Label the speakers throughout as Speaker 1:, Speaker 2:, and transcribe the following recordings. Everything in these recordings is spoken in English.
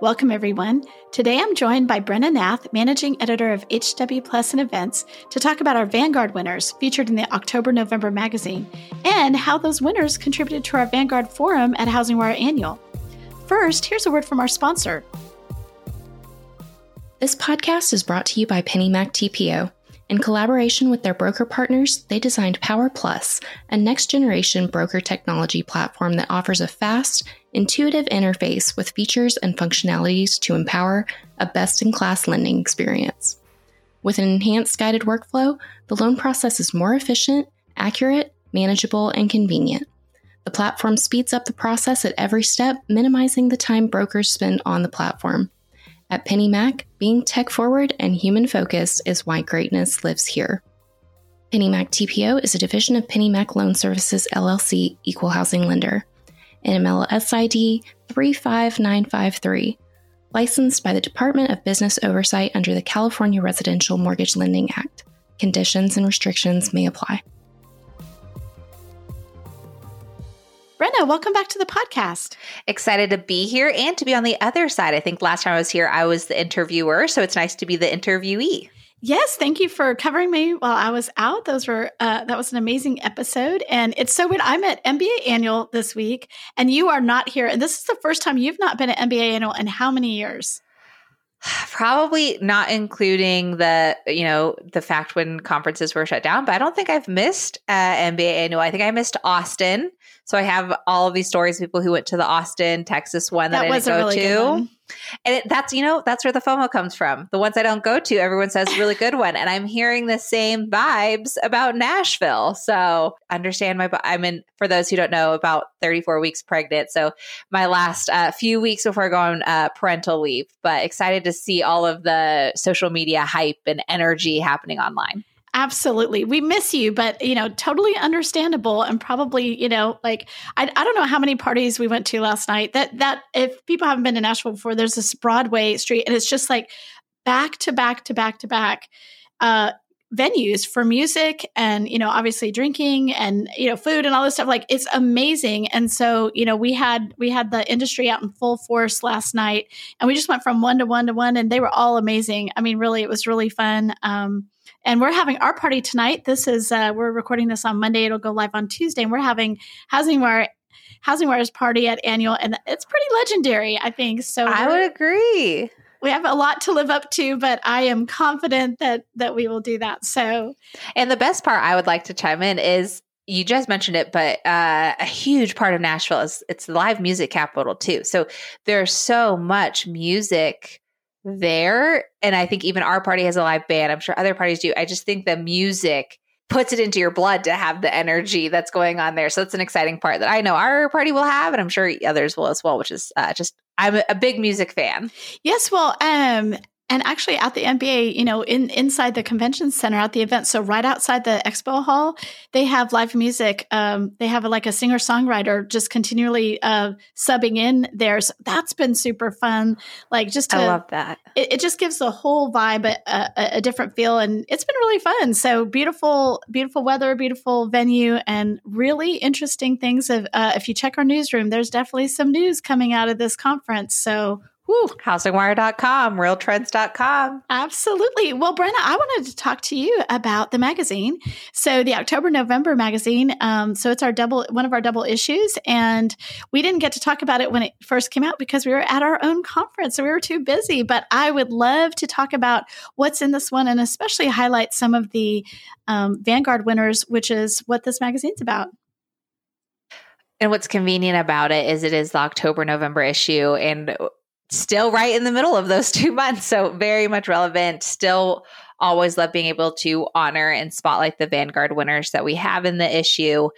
Speaker 1: Welcome, everyone. Today I'm joined by Brena Nath, managing editor of HW Plus and Events, to talk about our Vanguard winners featured in the October November magazine and how those winners contributed to our Vanguard Forum at HousingWire Annual. First, here's a word from our sponsor.
Speaker 2: This podcast is brought to you by PennyMac TPO. In collaboration with their broker partners, they designed Power Plus, a next generation broker technology platform that offers a fast, intuitive interface with features and functionalities to empower a best in class lending experience. With an enhanced guided workflow, the loan process is more efficient, accurate, manageable, and convenient. The platform speeds up the process at every step, minimizing the time brokers spend on the platform. At PennyMac, being tech forward and human focused is why greatness lives here. PennyMac TPO is a division of PennyMac Loan Services LLC Equal Housing Lender, NMLS ID 35953, licensed by the Department of Business Oversight under the California Residential Mortgage Lending Act. Conditions and restrictions may apply.
Speaker 1: Brena, welcome back to the podcast.
Speaker 3: Excited to be here and to be on the other side. I think last time I was here, I was the interviewer, so it's nice to be the interviewee.
Speaker 1: Yes, thank you for covering me while I was out. Those were uh, that was an amazing episode, and it's so weird. I'm at MBA Annual this week, and you are not here. And this is the first time you've not been at MBA Annual in how many years?
Speaker 3: Probably not including the you know the fact when conferences were shut down, but I don't think I've missed uh, MBA Annual. I think I missed Austin so I have all of these stories of people who went to the Austin, Texas one that, that I didn't go really to. And it, that's, you know, that's where the FOMO comes from. The ones I don't go to, everyone says really good one. And I'm hearing the same vibes about Nashville. So understand my, I'm in, for those who don't know, about 34 weeks pregnant. So my last uh, few weeks before going uh, parental leave, but excited to see all of the social media hype and energy happening online.
Speaker 1: Absolutely. We miss you, but you know, totally understandable and probably, you know, like I, I don't know how many parties we went to last night. That that if people haven't been to Nashville before, there's this Broadway street and it's just like back to back to back to back uh venues for music and you know obviously drinking and you know food and all this stuff like it's amazing and so you know we had we had the industry out in full force last night and we just went from one to one to one and they were all amazing i mean really it was really fun um and we're having our party tonight. This is uh, we're recording this on Monday. It'll go live on Tuesday, and we're having Housing Wire Housing Wire's party at annual, and it's pretty legendary. I think so.
Speaker 3: I would agree.
Speaker 1: We have a lot to live up to, but I am confident that that we will do that. So,
Speaker 3: and the best part I would like to chime in is you just mentioned it, but uh, a huge part of Nashville is it's the live music capital too. So there's so much music there. And I think even our party has a live band. I'm sure other parties do. I just think the music puts it into your blood to have the energy that's going on there. So that's an exciting part that I know our party will have, and I'm sure others will as well, which is uh, just I'm a big music fan.
Speaker 1: Yes, well, um, and actually at the MBA, you know, in inside the convention center at the event, so right outside the expo hall, they have live music. Um, they have a, like a singer songwriter just continually uh, subbing in there. So that's been super fun. Like just to,
Speaker 3: I love that.
Speaker 1: It, it just gives the whole vibe a, a, a, different feel, and it's been really fun. So beautiful, beautiful weather, beautiful venue, and really interesting things. Of, uh, if you check our newsroom, there's definitely some news coming out of this conference. So
Speaker 3: Woo. HousingWire.com, realtrends.com.
Speaker 1: Absolutely. Well, Brena, I wanted to talk to you about the magazine. So the October November magazine. Um, so it's our double one of our double issues, and we didn't get to talk about it when it first came out because we were at our own conference, so we were too busy. But I would love to talk about what's in this one, and especially highlight some of the um, Vanguard winners, which is what this magazine's about.
Speaker 3: And what's convenient about it is it is the October November issue, and still right in the middle of those two months. So very much relevant. Still always love being able to honor and spotlight the Vanguard winners that we have in the issue.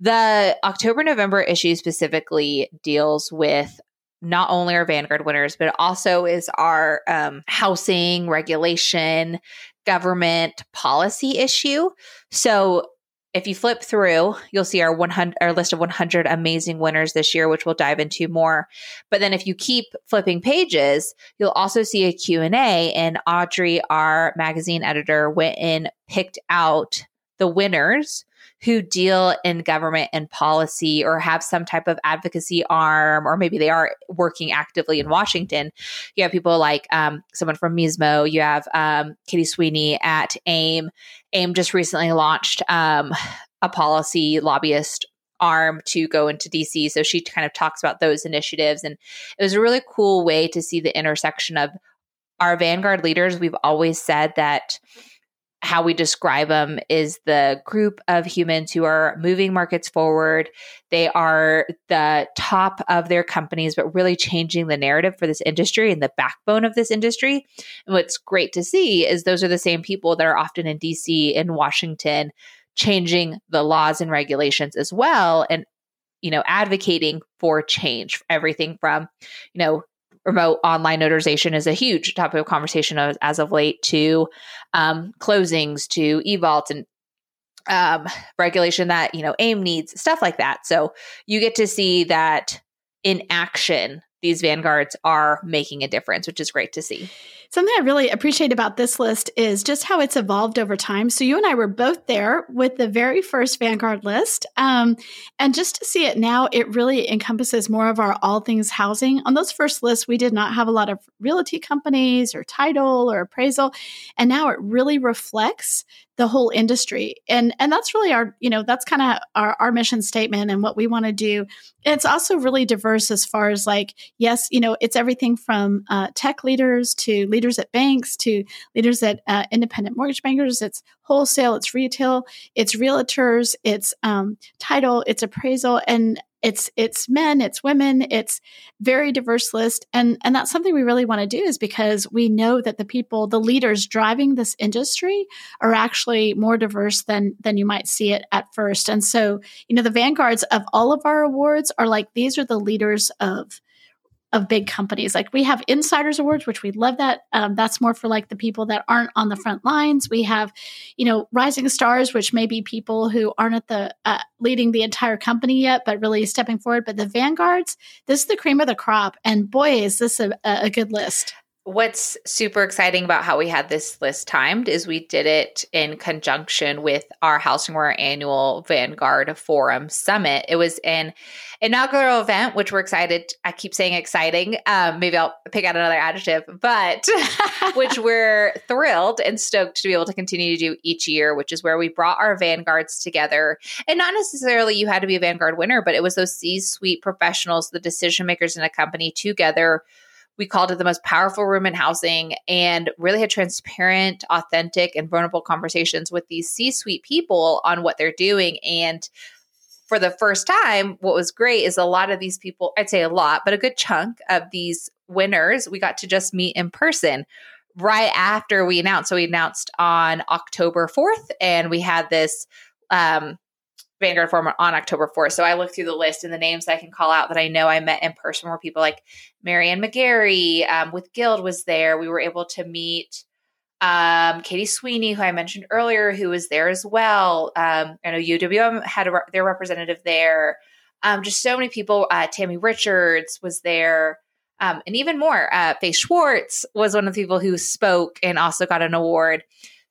Speaker 3: The October November issue specifically deals with not only our Vanguard winners, but also is our um, housing regulation, government policy issue. So if you flip through, you'll see our 100 our list of 100 amazing winners this year, which we'll dive into more. But then if you keep flipping pages, you'll also see a Q&A and Audrey, our magazine editor, went and picked out the winners who deal in government and policy or have some type of advocacy arm, or maybe they are working actively in Washington. You have people like um, someone from Mismo, you have um, Katie Sweeney at AIME. AIME just recently launched um, a policy lobbyist arm to go into DC. So she kind of talks about those initiatives. And it was a really cool way to see the intersection of our vanguard leaders. We've always said that how we describe them is the group of humans who are moving markets forward. They are the top of their companies, but really changing the narrative for this industry and the backbone of this industry. And what's great to see is those are the same people that are often in DC, in Washington, changing the laws and regulations as well. And you know, advocating for change, everything from, you know, remote online notarization is a huge topic of conversation as, as of late to um, closings to eVault and um, regulation that you know AIME needs stuff like that. So you get to see that in action these vanguards are making a difference which is great to see
Speaker 1: Something I really appreciate about this list is just how it's evolved over time. So you and I were both there with the very first Vanguard list. Um, and just to see it now, it really encompasses more of our all things housing. On those first lists, we did not have a lot of realty companies or title or appraisal. And now it really reflects the whole industry and and that's really our you know that's kind of our, our mission statement and what we want to do and it's also really diverse as far as like yes you know it's everything from uh, tech leaders to leaders leaders at banks to leaders at uh, independent mortgage bankers. It's wholesale, it's retail, it's realtors, it's um, title, it's appraisal, and it's it's men, it's women, it's very diverse list, and and that's something we really want to do is because we know that the people, the leaders driving this industry, are actually more diverse than than you might see it at first. And so, you know, the vanguards of all of our awards are like these are the leaders of of big companies. Like we have insiders awards, which we love that. Um, that's more for like the people that aren't on the front lines. We have, you know, rising stars, which may be people who aren't at the uh, leading the entire company yet, but really stepping forward. But the vanguards, this is the cream of the crop. And boy, is this a, a good list.
Speaker 3: What's super exciting about how we had this list timed is we did it in conjunction with our HousingWire annual Vanguard Forum Summit. It was an inaugural event, which we're excited. I keep saying exciting. Um, maybe I'll pick out another adjective, but which we're thrilled and stoked to be able to continue to do each year, which is where we brought our Vanguards together. And not necessarily you had to be a Vanguard winner, but it was those C suite professionals, the decision makers in a company together we called it the most powerful room in housing and really had transparent, authentic, and vulnerable conversations with these C suite people on what they're doing. And for the first time, what was great is a lot of these people, I'd say a lot, but a good chunk of these winners, we got to just meet in person right after we announced. So we announced on October 4th, and we had this um, Vanguard Forum on October 4th. So I looked through the list and the names I can call out that I know I met in person were people like Mary Ann McGarry um, with Guild was there. We were able to meet um, Katie Sweeney, who I mentioned earlier, who was there as well. Um, I know UWM had a, their representative there. Um, just so many people. Uh, Tammy Richards was there. Um, and even more, uh, Faye Schwartz was one of the people who spoke and also got an award.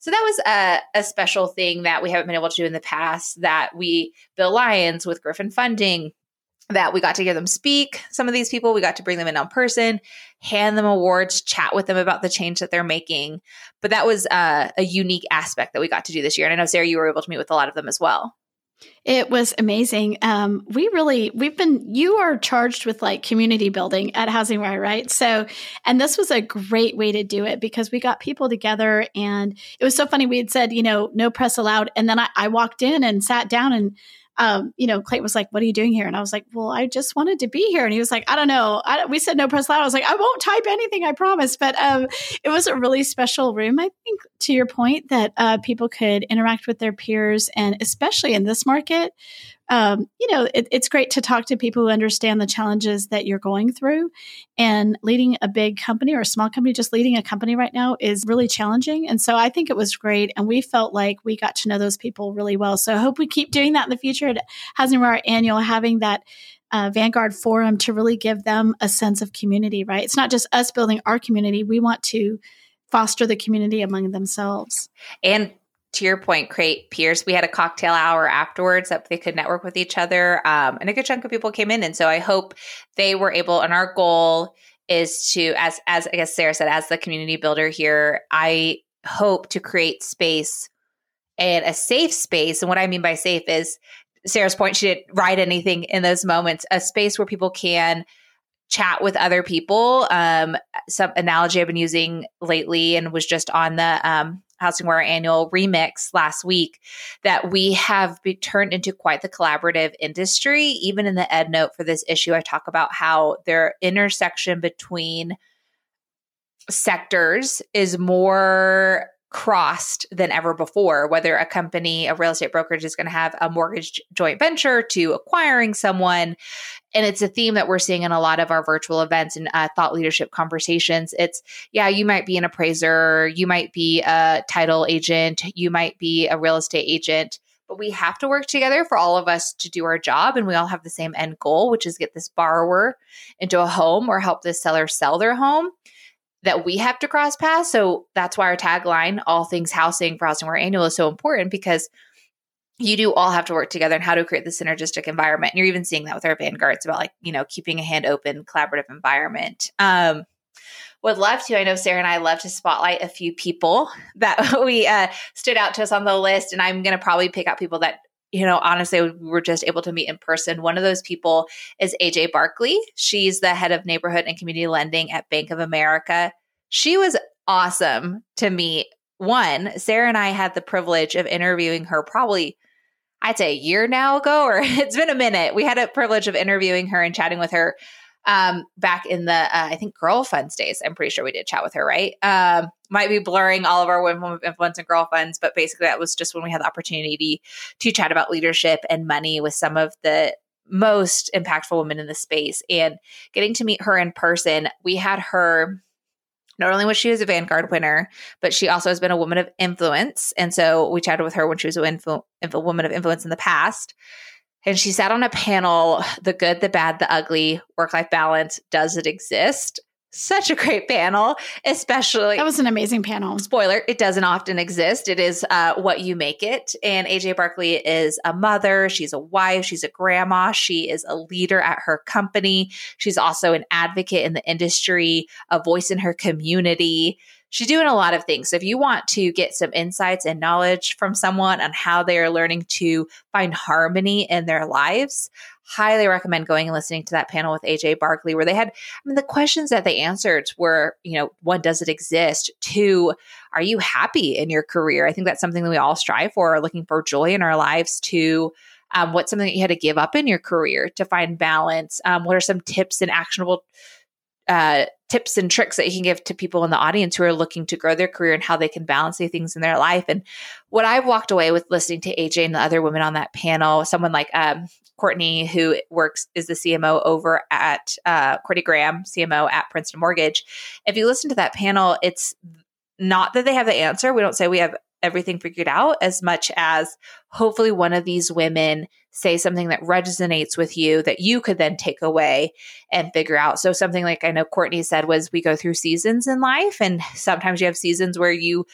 Speaker 3: So that was a, a special thing that we haven't been able to do in the past that we, Bill Lyons with Griffin Funding, that we got to hear them speak. Some of these people, we got to bring them in on person, hand them awards, chat with them about the change that they're making. But that was uh, a unique aspect that we got to do this year. And I know, Sarah, you were able to meet with a lot of them as well.
Speaker 1: It was amazing. Um, we really, we've been, you are charged with like community building at HousingWire, right? So, and this was a great way to do it because we got people together and it was so funny. We had said, you know, no press allowed. And then I, I walked in and sat down and um, you know, Clayton was like, "What are you doing here?" And I was like, "Well, I just wanted to be here." And he was like, "I don't know." I, we said no press allowed. I was like, "I won't type anything, I promise." But um, it was a really special room. I think to your point that uh, people could interact with their peers, and especially in this market, um, you know, it, it's great to talk to people who understand the challenges that you're going through. And leading a big company or a small company, just leading a company right now is really challenging. And so I think it was great. And we felt like we got to know those people really well. So I hope we keep doing that in the future at Housing Wire Annual, having that uh, Vanguard Forum to really give them a sense of community, right? It's not just us building our community. We want to foster the community among themselves.
Speaker 3: And to your point, create Pierce, We had a cocktail hour afterwards that they could network with each other. Um, and a good chunk of people came in. And so I hope they were able, and our goal is to, as, as I guess Sarah said, as the community builder here, I hope to create space and a safe space. And what I mean by safe is Sarah's point, she didn't write anything in those moments, a space where people can chat with other people. Um, some analogy I've been using lately and was just on the um, Housing Wire annual remix last week that we have turned into quite the collaborative industry. Even in the ed note for this issue, I talk about how their intersection between sectors is more crossed than ever before, whether a company, a real estate brokerage is going to have a mortgage joint venture to acquiring someone. And it's a theme that we're seeing in a lot of our virtual events and uh, thought leadership conversations. It's, yeah, you might be an appraiser, you might be a title agent, you might be a real estate agent. But we have to work together for all of us to do our job. And we all have the same end goal, which is get this borrower into a home or help this seller sell their home that we have to cross paths. So that's why our tagline, all things housing for Housing Annual, is so important because you do all have to work together and how to create the synergistic environment. And you're even seeing that with our vanguards about like, you know, keeping a hand open, collaborative environment. Um, would love to. I know Sarah and I love to spotlight a few people that we uh, stood out to us on the list. And I'm going to probably pick out people that you know, honestly, we were just able to meet in person. One of those people is AJ Barkley. She's the head of neighborhood and community lending at Bank of America. She was awesome to meet. One, Sarah and I had the privilege of interviewing her probably, I'd say a year now ago, or it's been a minute. We had a privilege of interviewing her and chatting with her um, back in the, uh, I think, Girlfriends days. I'm pretty sure we did chat with her, right? Um, might be blurring all of our women of influence and girlfriends, but basically that was just when we had the opportunity to chat about leadership and money with some of the most impactful women in the space. And getting to meet her in person, we had her not only was she was a Vanguard winner, but she also has been a woman of influence. And so we chatted with her when she was a influ- woman of influence in the past. And she sat on a panel, The Good, the Bad, the Ugly, Work Life Balance, Does It Exist? Such a great panel, especially.
Speaker 1: That was an amazing panel.
Speaker 3: Spoiler, it doesn't often exist. It is uh, what you make it. And AJ Barkley is a mother. She's a wife. She's a grandma. She is a leader at her company. She's also an advocate in the industry, a voice in her community she's doing a lot of things. So if you want to get some insights and knowledge from someone on how they are learning to find harmony in their lives, highly recommend going and listening to that panel with AJ Barkley, where they had, I mean, the questions that they answered were, you know, one, does it exist? Two, are you happy in your career? I think that's something that we all strive for, looking for joy in our lives to um, what's something that you had to give up in your career to find balance? Um, what are some tips and actionable uh, tips and tricks that you can give to people in the audience who are looking to grow their career and how they can balance these things in their life. And what I've walked away with listening to AJ and the other women on that panel, someone like um, Courtney, who works is the CMO over at uh, Courtney Graham, CMO at Princeton Mortgage. If you listen to that panel, it's not that they have the answer. We don't say we have everything figured out as much as hopefully one of these women say something that resonates with you that you could then take away and figure out. So something like I know Courtney said was we go through seasons in life and sometimes you have seasons where you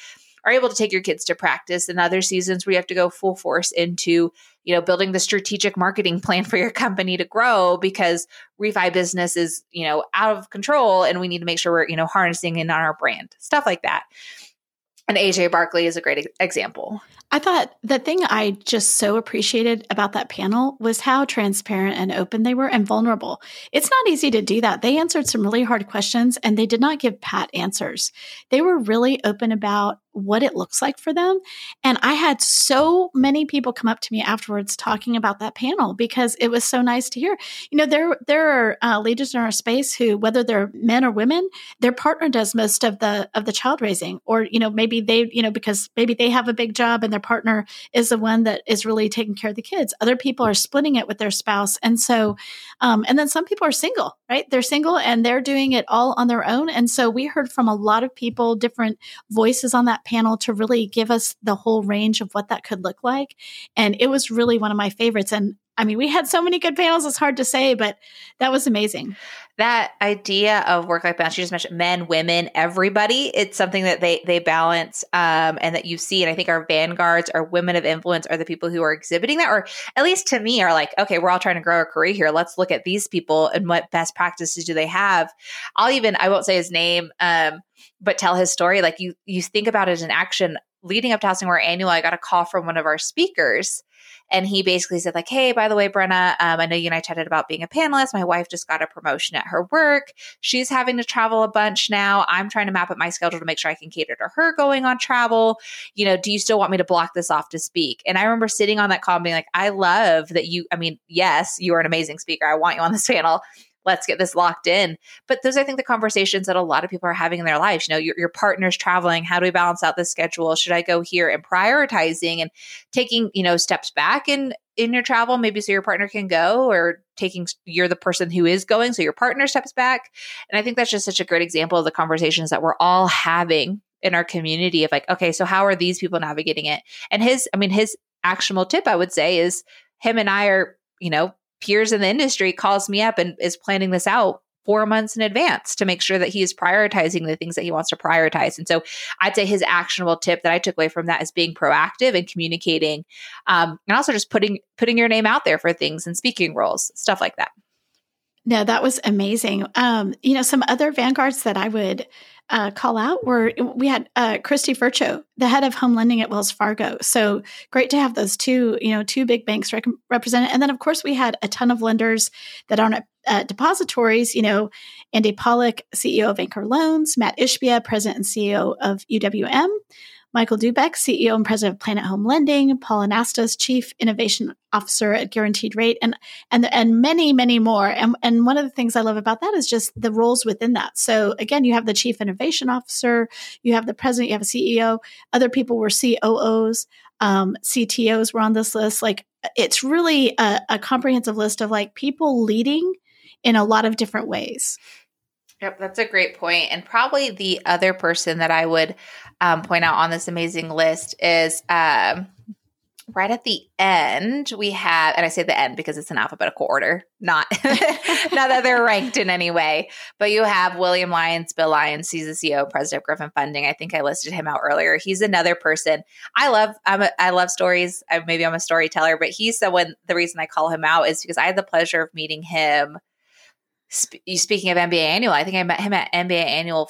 Speaker 3: are able to take your kids to practice and other seasons where you have to go full force into you know building the strategic marketing plan for your company to grow because refi business is you know out of control and we need to make sure we're you know harnessing in on our brand stuff like that and AJ Barkley is a great example.
Speaker 1: I thought the thing I just so appreciated about that panel was how transparent and open they were and vulnerable. It's not easy to do that. They answered some really hard questions and they did not give pat answers. They were really open about what it looks like for them. And I had so many people come up to me afterwards talking about that panel because it was so nice to hear. You know, there there are uh, leaders in our space who, whether they're men or women, their partner does most of the of the child raising, or you know, maybe they, you know, because maybe they have a big job and their partner is the one that is really taking care of the kids. Other people are splitting it with their spouse, and so, um, and then some people are single, right? They're single and they're doing it all on their own. And so we heard from a lot of people, different voices on that panel to really give us the whole range of what that could look like. And it was really one of my favorites. And I mean, we had so many good panels, it's hard to say, but that was amazing.
Speaker 3: That idea of work life balance, you just mentioned men, women, everybody, it's something that they they balance um, and that you see. And I think our vanguards, our women of influence, are the people who are exhibiting that, or at least to me, are like, okay, we're all trying to grow our career here. Let's look at these people and what best practices do they have. I'll even, I won't say his name, um, but tell his story. Like you, you think about it in action leading up to HousingWire Annual, I got a call from one of our speakers and he basically said, like, hey, by the way, Brena, um, I know you and I chatted about being a panelist. My wife just got a promotion at her work. She's having to travel a bunch now. I'm trying to map up my schedule to make sure I can cater to her going on travel. You know, do you still want me to block this off to speak? And I remember sitting on that call being like, I love that you, I mean, yes, you are an amazing speaker. I want you on this panel let's get this locked in. But those, I think, the conversations that a lot of people are having in their lives. You know, your, your partner's traveling. How do we balance out the schedule? Should I go here and prioritizing and taking, you know, steps back in in your travel, maybe so your partner can go, or taking you're the person who is going, so your partner steps back. And I think that's just such a great example of the conversations that we're all having in our community of like, okay, so how are these people navigating it? And his, I mean, his actionable tip I would say is him and I are, you know, peers in the industry calls me up and is planning this out four months in advance to make sure that he is prioritizing the things that he wants to prioritize. And so I'd say his actionable tip that I took away from that is being proactive and communicating, um, and also just putting putting your name out there for things and speaking roles, stuff like that.
Speaker 1: No, that was amazing. Um, you know, some other vanguards that I would uh, call out were we had uh, Kristy Fercho, the head of home lending at Wells Fargo. So great to have those two, you know, two big banks rec- represented. And then, of course, we had a ton of lenders that aren't uh, depositories. You know, Andy Pollock, CEO of Anchor Loans, Matt Ishbia, president and CEO of UWM. Michael Dubeck, CEO and president of Planet Home Lending, Paul Anastas, chief innovation officer at Guaranteed Rate, and and and many many more. And and one of the things I love about that is just the roles within that. So again, you have the chief innovation officer, you have the president, you have a CEO. Other people were COOs, um, CTOs were on this list. Like it's really a, a comprehensive list of like people leading in a lot of different ways.
Speaker 3: Yep, that's a great point. And probably the other person that I would um, point out on this amazing list is um, right at the end we have and i say the end because it's in alphabetical order not not that they're ranked in any way but you have william lyons bill lyons he's the ceo president of griffin funding. I think i listed him out earlier. He's another person. I love i'm a, i love stories. I, maybe i'm a storyteller but he's someone the reason i call him out is because i had the pleasure of meeting him sp- speaking of MBA annual i think i met him at MBA annual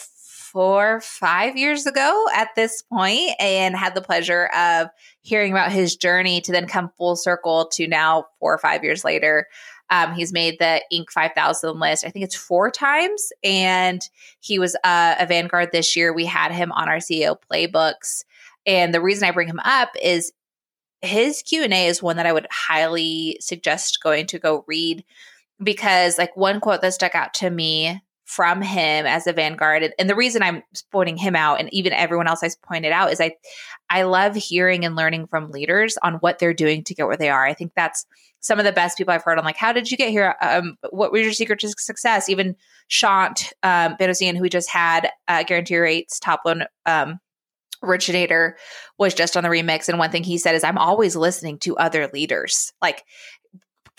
Speaker 3: four, five years ago at this point, and had the pleasure of hearing about his journey to then come full circle to now four or five years later. Um, he's made the Inc. 5000 list. I think it's four times, and he was uh, a Vanguard this year. We had him on our CEO playbooks, and the reason I bring him up is his Q and A is one that I would highly suggest going to go read because, like, one quote that stuck out to me from him as a vanguard and, the reason i'm pointing him out and even everyone else i pointed out is i i love hearing and learning from leaders on what they're doing to get where they are. I think that's some of the best people i've heard. On like how did you get here? Um, what was your secret to success? Even shant um, Banosian, who we just had uh, guarantee rates top loan um, originator was just on the remix. And one thing he said is i'm always listening to other leaders. Like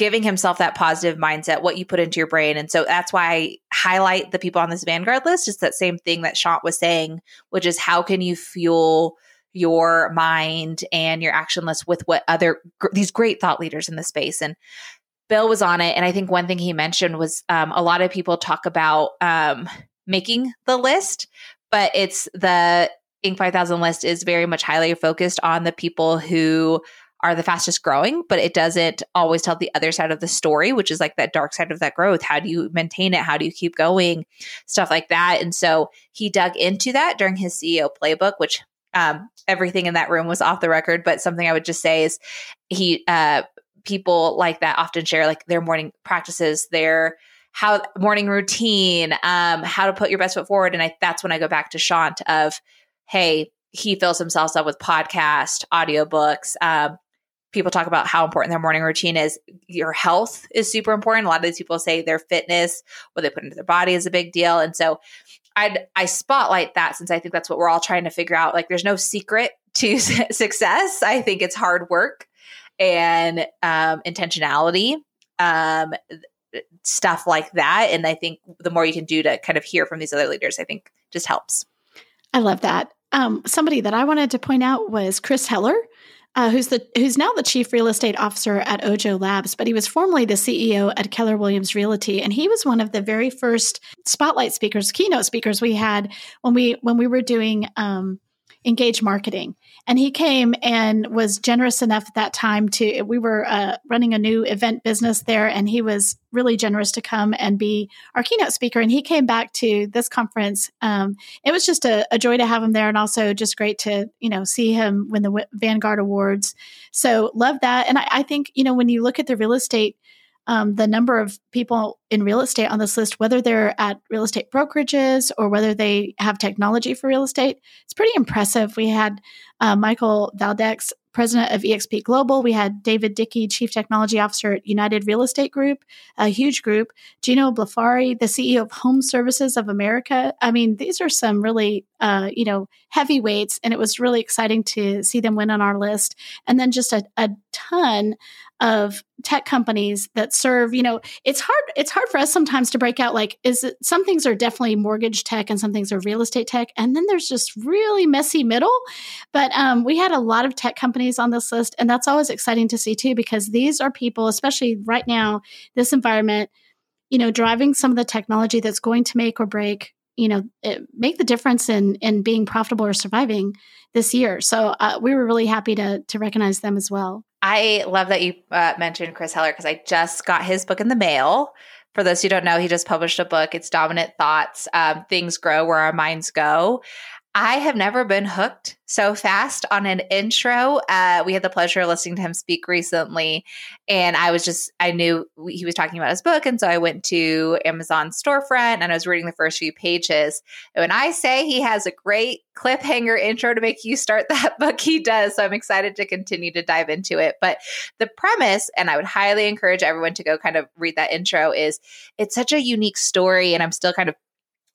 Speaker 3: giving himself that positive mindset, what you put into your brain. And so that's why I highlight the people on this Vanguard list. It's that same thing that Shant was saying, which is how can you fuel your mind and your action list with what other gr- these great thought leaders in the space and bill was on it and i think one thing he mentioned was um, a lot of people talk about um, making the list but it's the inc 5000 list is very much highly focused on the people who are the fastest growing, but it doesn't always tell the other side of the story, which is like that dark side of that growth. How do you maintain it? How do you keep going? Stuff like that. And so he dug into that during his CEO playbook, which um, everything in that room was off the record, but something I would just say is he, uh, people like that often share like their morning practices, their how morning routine, um, how to put your best foot forward. And I, that's when I go back to Shant of, hey, he fills himself up with podcast, audiobooks. Um, people talk about how important their morning routine is. Your health is super important. A lot of these people say their fitness, what they put into their body is a big deal. And so I I spotlight that since I think that's what we're all trying to figure out. Like there's no secret to success. I think it's hard work and um, intentionality. Um, stuff like that. And I think the more you can do to kind of hear from these other leaders, I think just helps.
Speaker 1: I love that. Um, somebody that I wanted to point out was Chris Heller. Uh, who's the who's now the chief real estate officer at Ojo Labs, but he was formerly the CEO at Keller Williams Realty, and he was one of the very first spotlight speakers, keynote speakers we had when we when we were doing um, engage marketing. And he came and was generous enough at that time to, we were uh, running a new event business there, and he was really generous to come and be our keynote speaker. And he came back to this conference. Um, it was just a, a, joy to have him there, and also just great to, you know, see him win the Vanguard Awards. So love that. And I, I think, you know, when you look at the real estate um, the number of people in real estate on this list, whether they're at real estate brokerages or whether they have technology for real estate, it's pretty impressive. We had uh, Michael Valdes, president of EXP Global. We had David Dickey, chief technology officer at United Real Estate Group, a huge group. Gino Blefari, the CEO of Home Services of America. I mean, these are some really, uh, you know, heavyweights, and it was really exciting to see them win on our list. And then just a, a ton of tech companies that serve you know it's hard it's hard for us sometimes to break out like is it some things are definitely mortgage tech and some things are real estate tech and then there's just really messy middle. But um, we had a lot of tech companies on this list and that's always exciting to see too because these are people especially right now this environment you know driving some of the technology that's going to make or break you know make the difference in in being profitable or surviving this year. So uh, we were really happy to to recognize them as well
Speaker 3: I love that you uh, mentioned Chris Heller because I just got his book in the mail. For those who don't know, he just published a book. It's Dominant Thoughts um, Things Grow Where Our Minds Go. I have never been hooked so fast on an intro. Uh, we had the pleasure of listening to him speak recently, and I was just, I knew he was talking about his book. And so I went to Amazon storefront and I was reading the first few pages. And when I say he has a great cliffhanger intro to make you start that book, he does. So I'm excited to continue to dive into it. But the premise, and I would highly encourage everyone to go kind of read that intro, is it's such a unique story. And I'm still kind of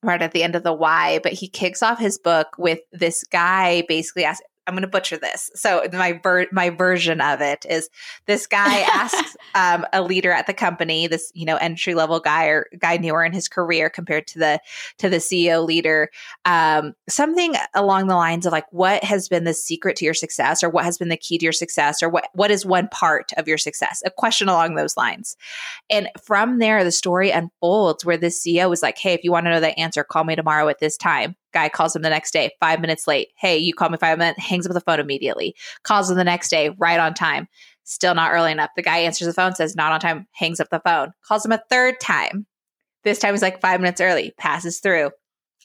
Speaker 3: right at the end of the why, but he kicks off his book with this guy basically asking, I'm going to butcher this. So my ver- my version of it is this guy asks um, a leader at the company, this you know entry level guy or guy newer in his career compared to the to the CEO leader, um, something along the lines of like, what has been the secret to your success, or what has been the key to your success, or what what is one part of your success? A question along those lines, and from there the story unfolds where this CEO is like, hey, if you want to know the answer, call me tomorrow at this time. Guy calls him the next day, five minutes late. Hey, you call me five minutes, hangs up the phone immediately. Calls him the next day, right on time. Still not early enough. The guy answers the phone, says not on time, hangs up the phone. Calls him a third time. This time he's like five minutes early, passes through.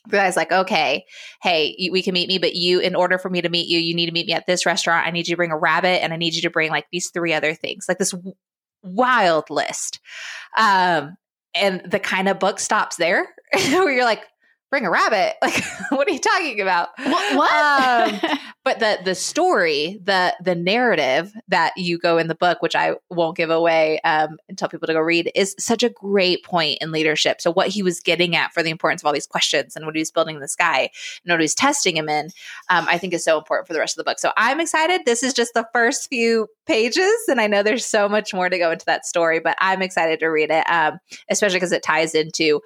Speaker 3: The guy's like, okay, hey, we can meet me, but you, in order for me to meet you, you need to meet me at this restaurant. I need you to bring a rabbit and I need you to bring like these three other things, like this w- wild list. Um, and the kind of book stops there where you're like, bring a rabbit. Like, what are you talking about?
Speaker 1: What? what? Um,
Speaker 3: but the the story, the the narrative that you go in the book, which I won't give away um, and tell people to go read, is such a great point in leadership. So what he was getting at for the importance of all these questions and what he was building this guy and what he was testing him in, um, I think is so important for the rest of the book. So I'm excited. This is just the first few pages, and I know there's so much more to go into that story, but I'm excited to read it, um, especially because it ties into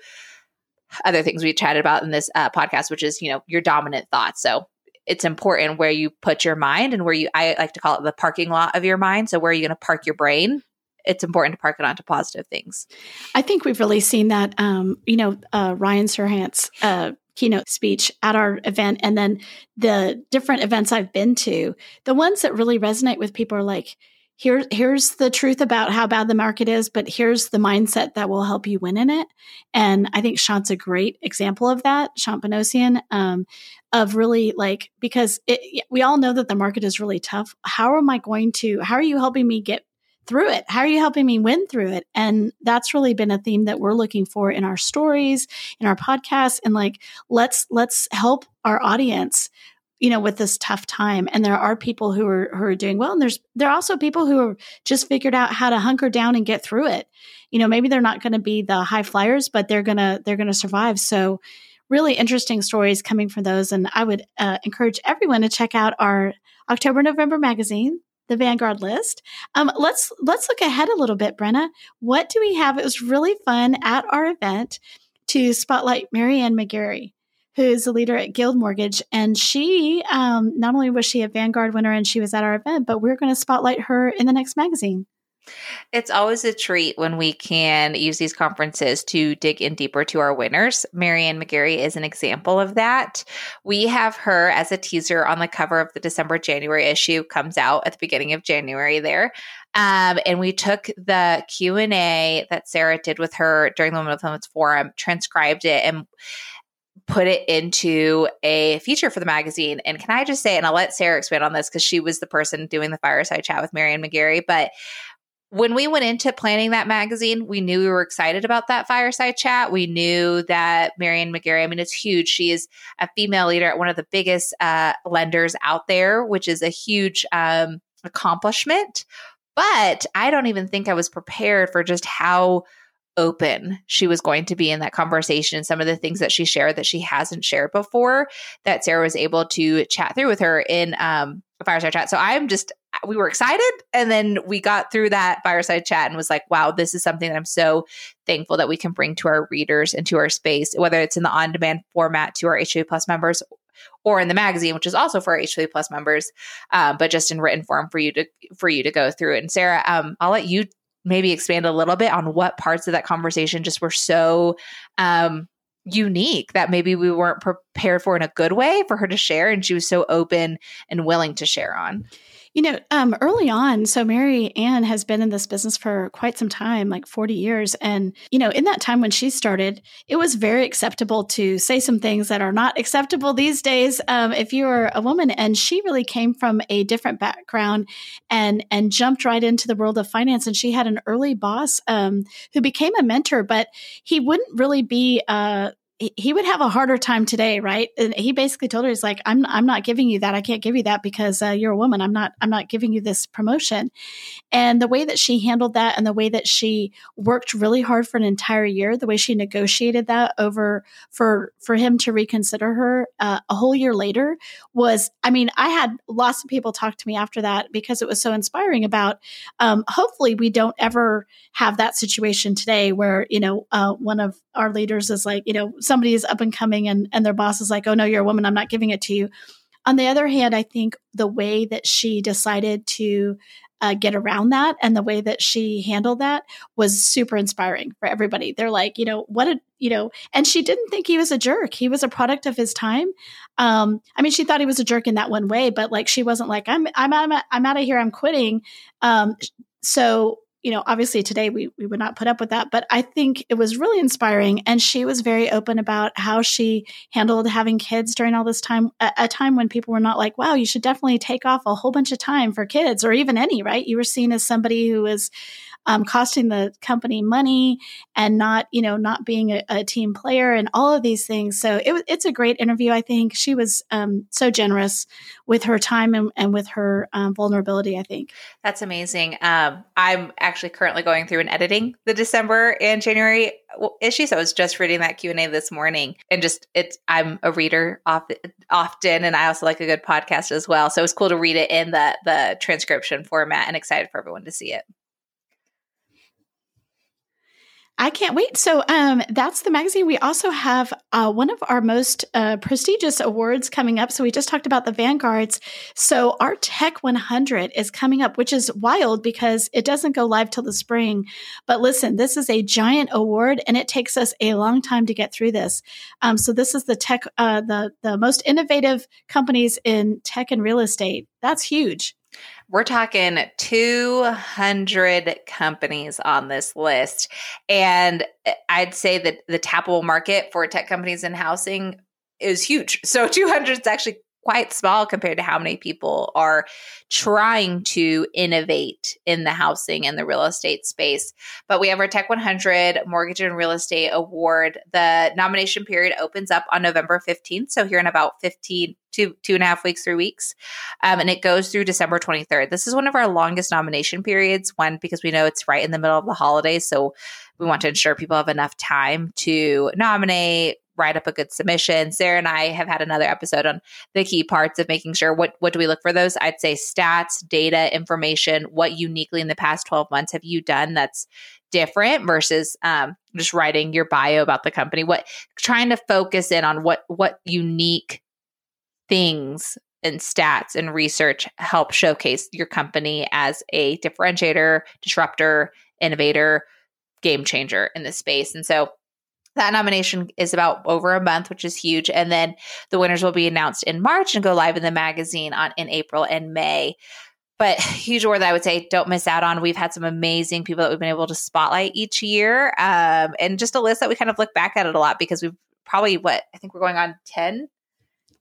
Speaker 3: other things we chatted about in this uh, podcast, which is, you know, your dominant thoughts. So it's important where you put your mind and where you, I like to call it the parking lot of your mind. So where are you going to park your brain? It's important to park it onto positive things.
Speaker 1: I think we've really seen that, um, you know, uh, Ryan Serhant's uh, keynote speech at our event and then the different events I've been to, the ones that really resonate with people are like, here, here's the truth about how bad the market is, but here's the mindset that will help you win in it. And I think Shant's a great example of that, Shant Banosian, um, of really like, because it, we all know that the market is really tough. How am I going to, how are you helping me get through it? How are you helping me win through it? And that's really been a theme that we're looking for in our stories, in our podcasts, and like, let's, let's help our audience you know with this tough time. And there are people who are who are doing well and there's there are also people who have just figured out how to hunker down and get through it. You know maybe they're not going to be the high flyers but they're to they're to survive. So really interesting stories coming from those and i would uh, encourage everyone to check out our october november magazine the vanguard list. Um, let's let's look ahead a little bit brena. What do we have? It was really fun at our event to spotlight mary ann mcgarry who's a leader at Guild Mortgage. And she, um, not only was she a Vanguard winner and she was at our event, but we're going to spotlight her in the next magazine.
Speaker 3: It's always a treat when we can use these conferences to dig in deeper to our winners. Mary Ann McGarry is an example of that. We have her as a teaser on the cover of the December January issue, comes out at the beginning of January there. Um, and we took the Q and A that Sarah did with her during the Women of Influence Forum, transcribed it, and put it into a feature for the magazine. And can I just say, and I'll let Sarah expand on this because she was the person doing the fireside chat with Mary Ann McGarry, but when we went into planning that magazine, we knew we were excited about that fireside chat. We knew that Mary Ann McGarry, I mean, it's huge. She is a female leader at one of the biggest uh, lenders out there, which is a huge um, accomplishment. But I don't even think I was prepared for just how open she was going to be in that conversation some of the things that she shared that she hasn't shared before that sarah was able to chat through with her in um, a fireside chat so i'm just we were excited and then we got through that fireside chat and was like wow this is something that i'm so thankful that we can bring to our readers and to our space whether it's in the on-demand format to our hwa plus members or in the magazine, which is also for our HW Plus members, uh, but just in written form for you to for you to go through. And Sarah, um, I'll let you maybe expand a little bit on what parts of that conversation just were so um, unique that maybe we weren't prepared for in a good way for her to share and she was so open and willing to share on
Speaker 1: you know, um, early on, so Mary Ann has been in this business for quite some time, like 40 years. And, you know, in that time when she started, it was very acceptable to say some things that are not acceptable these days um, if you're a woman. And she really came from a different background and, and jumped right into the world of finance. And she had an early boss um, who became a mentor, but he wouldn't really be, uh, he would have a harder time today, right? And he basically told her, "He's like, I'm I'm not giving you that. I can't give you that because uh, you're a woman. I'm not I'm not giving you this promotion." And the way that she handled that, and the way that she worked really hard for an entire year, the way she negotiated that over for for him to reconsider her uh, a whole year later was, I mean, I had lots of people talk to me after that because it was so inspiring. About um, hopefully we don't ever have that situation today where you know uh, one of our leaders is like, you know, somebody is up and coming and, and their boss is like, oh, no, you're a woman. I'm not giving it to you. On the other hand, I think the way that she decided to uh, get around that and the way that she handled that was super inspiring for everybody. They're like, you know, what a, you know, and she didn't think he was a jerk. He was a product of his time. Um, I mean, she thought he was a jerk in that one way, but like, she wasn't like, I'm, I'm, I'm, I'm out of here. I'm quitting. Um, so you know, obviously today we, we would not put up with that, but I think it was really inspiring. And she was very open about how she handled having kids during all this time, a, a, time when people were not like, wow, you should definitely take off a whole bunch of time for kids or even any, right? You were seen as somebody who was um, costing the company money and not, you know, not being a, a team player and all of these things. So it, it's a great interview. I think she was um, so generous with her time and, and with her um, vulnerability. I think
Speaker 3: that's amazing. Um, I'm actually currently going through and editing the December and January issue, so I was just reading that Q and A this morning, and just it's. I'm a reader often, and I also like a good podcast as well. So it was cool to read it in the the transcription format, and excited for everyone to see it.
Speaker 1: I can't wait. So um, that's the magazine. We also have uh, one of our most uh, prestigious awards coming up. So we just talked about the Vanguards. So our Tech 100 is coming up, which is wild because it doesn't go live till the spring. But listen, this is a giant award, and it takes us a long time to get through this. Um, so this is the tech, uh, the the most innovative companies in tech and real estate. That's huge.
Speaker 3: We're talking 200 companies on this list. And eh, I'd say that the tappable market for tech companies in housing is huge. So 200 is actually quite small compared to how many people are trying to innovate in the housing and the real estate space. But we have our Tech 100 Mortgage and Real Estate Award. The nomination period opens up on November 15th. So here in about 15, two, two and a half weeks, three weeks. Um, and it goes through December 23rd. This is one of our longest nomination periods, one, because we know it's right in the middle of the holidays. So we want to ensure people have enough time to nominate, write up a good submission. Sarah and I have had another episode on the key parts of making sure what what do we look for those? I'd say stats, data, information, what uniquely in the past 12 months have you done that's different versus um, just writing your bio about the company what trying to focus in on what what unique things and stats and research help showcase your company as a differentiator disruptor innovator game changer in this space and so that nomination is about over a month, which is huge. And then the winners will be announced in March and go live in the magazine on in April and May. But huge award that I would say don't miss out on. We've had some amazing people that we've been able to spotlight each year. Um, and just a list that we kind of look back at it a lot because we've probably what I think we're going on 10,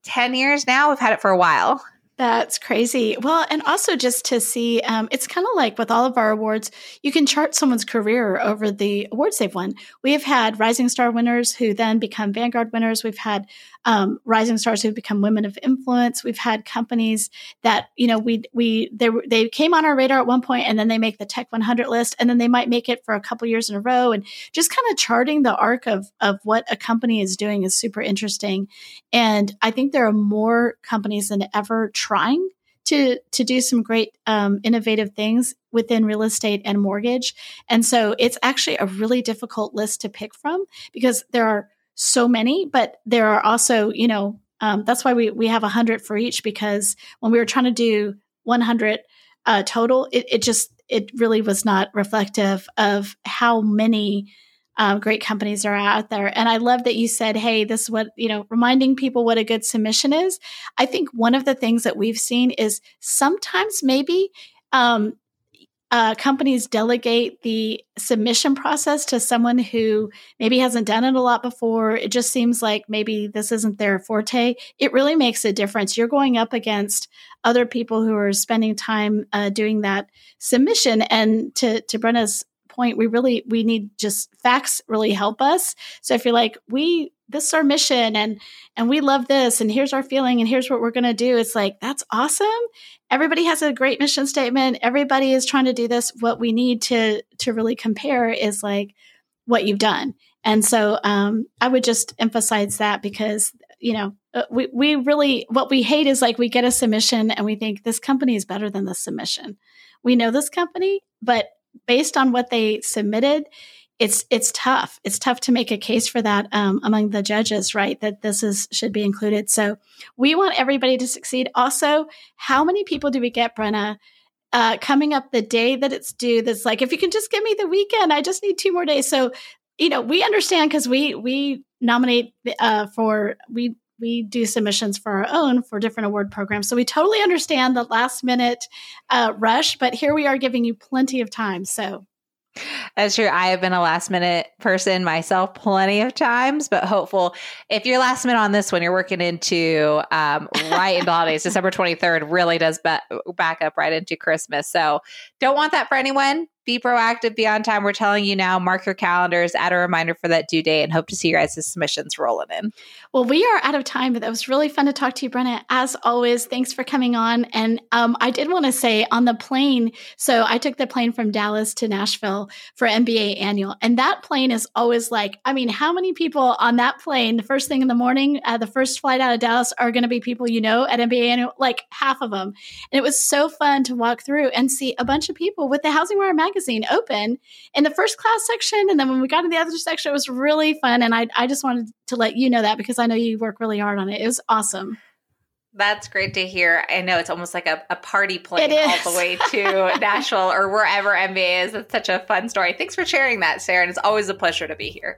Speaker 3: 10 years now. We've had it for a while.
Speaker 1: That's crazy. Well, and also just to see, um, it's kind of like with all of our awards, you can chart someone's career over the awards they've won. We have had Rising Star winners who then become Vanguard winners. We've had um, rising stars who've become women of influence. We've had companies that you know we we they they came on our radar at one point, and then they make the Tech100 list, and then they might make it for a couple years in a row, and just kind of charting the arc of of what a company is doing is super interesting. And I think there are more companies than ever trying to to do some great um, innovative things within real estate and mortgage. And so it's actually a really difficult list to pick from because there are so many, but there are also, you know, um, that's why we, we have a 100 for each because when we were trying to do 100 uh, total, it, it just, it really was not reflective of how many um, great companies are out there. And I love that you said, hey, this is what, you know, reminding people what a good submission is. I think one of the things that we've seen is sometimes maybe um, uh, companies delegate the submission process to someone who maybe hasn't done it a lot before, it just seems like maybe this isn't their forte. It really makes a difference. You're going up against other people who are spending time uh, doing that submission. And to to Brena's point, we really we need just facts really help us. So if you're like we this is our mission and and we love this and here's our feeling and here's what we're going to do. It's like that's awesome. Everybody has a great mission statement. Everybody is trying to do this. What we need to to really compare is like what you've done. And so um, i would just emphasize that because you know uh, we, we really what we hate is like we get a submission and we think this company is better than the submission. We know this company but based on what they submitted it's it's tough. It's tough to make a case for that um, among the judges, right? That this is should be included. So we want everybody to succeed. Also, how many people do we get, Brena? Uh, coming up the day that it's due, that's like, if you can just give me the weekend, I just need two more days. So, you know, we understand because we we nominate uh, for we we do submissions for our own for different award programs. So we totally understand the last minute uh, rush, but here we are giving you plenty of time. So
Speaker 3: that's true. I have been a last minute person myself plenty of times, but hopeful. If you're last minute on this one, you're working into um, right into holidays. December 23rd really does ba- back up right into Christmas. So don't want that for anyone be proactive, be on time. We're telling you now, mark your calendars, add a reminder for that due date, and hope to see your guys' submissions rolling in.
Speaker 1: Well, we are out of time, but that was really fun to talk to you, Brena. As always, thanks for coming on. And um, I did want to say on the plane, so I took the plane from Dallas to Nashville for MBA annual, and that plane is always like, I mean, how many people on that plane, the first thing in the morning, uh, the first flight out of Dallas, are going to be people you know at MBA annual? Like half of them. And it was so fun to walk through and see a bunch of people with the HousingWire magazine magazine open in the first class section. And then when we got to the other section, it was really fun. And I, I just wanted to let you know that because I know you work really hard on it. It was awesome.
Speaker 3: That's great to hear. I know it's almost like a, a party plane all the way to Nashville or wherever MBA is. It's such a fun story. Thanks for sharing that, Sarah. And it's always a pleasure to be here.